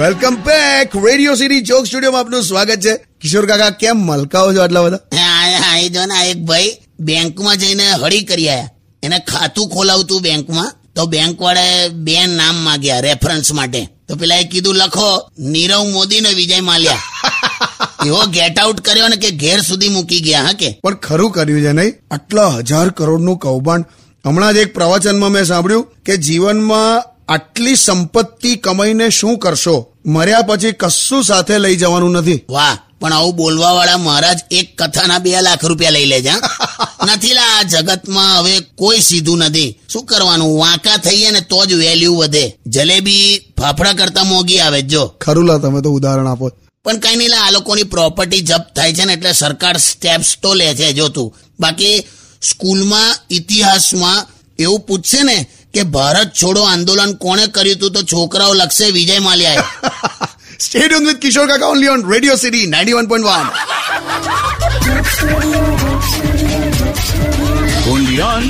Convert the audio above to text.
Welcome back. Radio city joke સ્ટુડિયોમાં આપનું સ્વાગત છે. કિશોર કાકા કેમ મલકાઓ છો આટલા બધા? એ જો ને એક ભાઈ બેંકમાં જઈને હળી કરી આયા. એને ખાતું ખોલાવતું બેંકમાં. તો બેંક વાળાએ બે નામ માંગ્યા રેફરન્સ માટે. તો પેલા એ કીધું લખો નીરવ મોદી ને વિજય માલ્યા. એવો ગેટ આઉટ કર્યો ને કે ઘેર સુધી મૂકી ગયા હા કે? પણ ખરું કર્યું છે નહીં. આટલા હજાર કરોડનું કૌભાંડ. હમણાં જ એક પ્રવચનમાં મેં સાંભળ્યું કે જીવનમાં આટલી સંપત્તિ કમાઈને શું કરશો? મર્યા પછી કશું સાથે લઈ જવાનું નથી. વાહ પણ આવું બોલવા વાળા મહારાજ એક કથાના બે લાખ રૂપિયા લઈ લેજે? નથી લા આ જગતમાં હવે કોઈ સીધું નથી. શું કરવાનું? વાંકા થઈએ ને તો જ વેલ્યુ વધે. જલેબી ફાફડા કરતા મોંઘી આવે જો. ખરું લા તમે તો ઉદાહરણ આપો. પણ કઈ નહીં લા આ લોકોની પ્રોપર્ટી જપ્ત થાય છે ને એટલે સરકાર સ્ટેપ્સ તો લે છે જો તું. બાકી સ્કૂલમાં ઇતિહાસમાં એવું પૂછશે ને કે ભારત છોડો આંદોલન કોણે કર્યું હતું તો છોકરાઓ લખશે Vijay Mallya stadium with Kishore Kaka only on radio city ninety one point one only on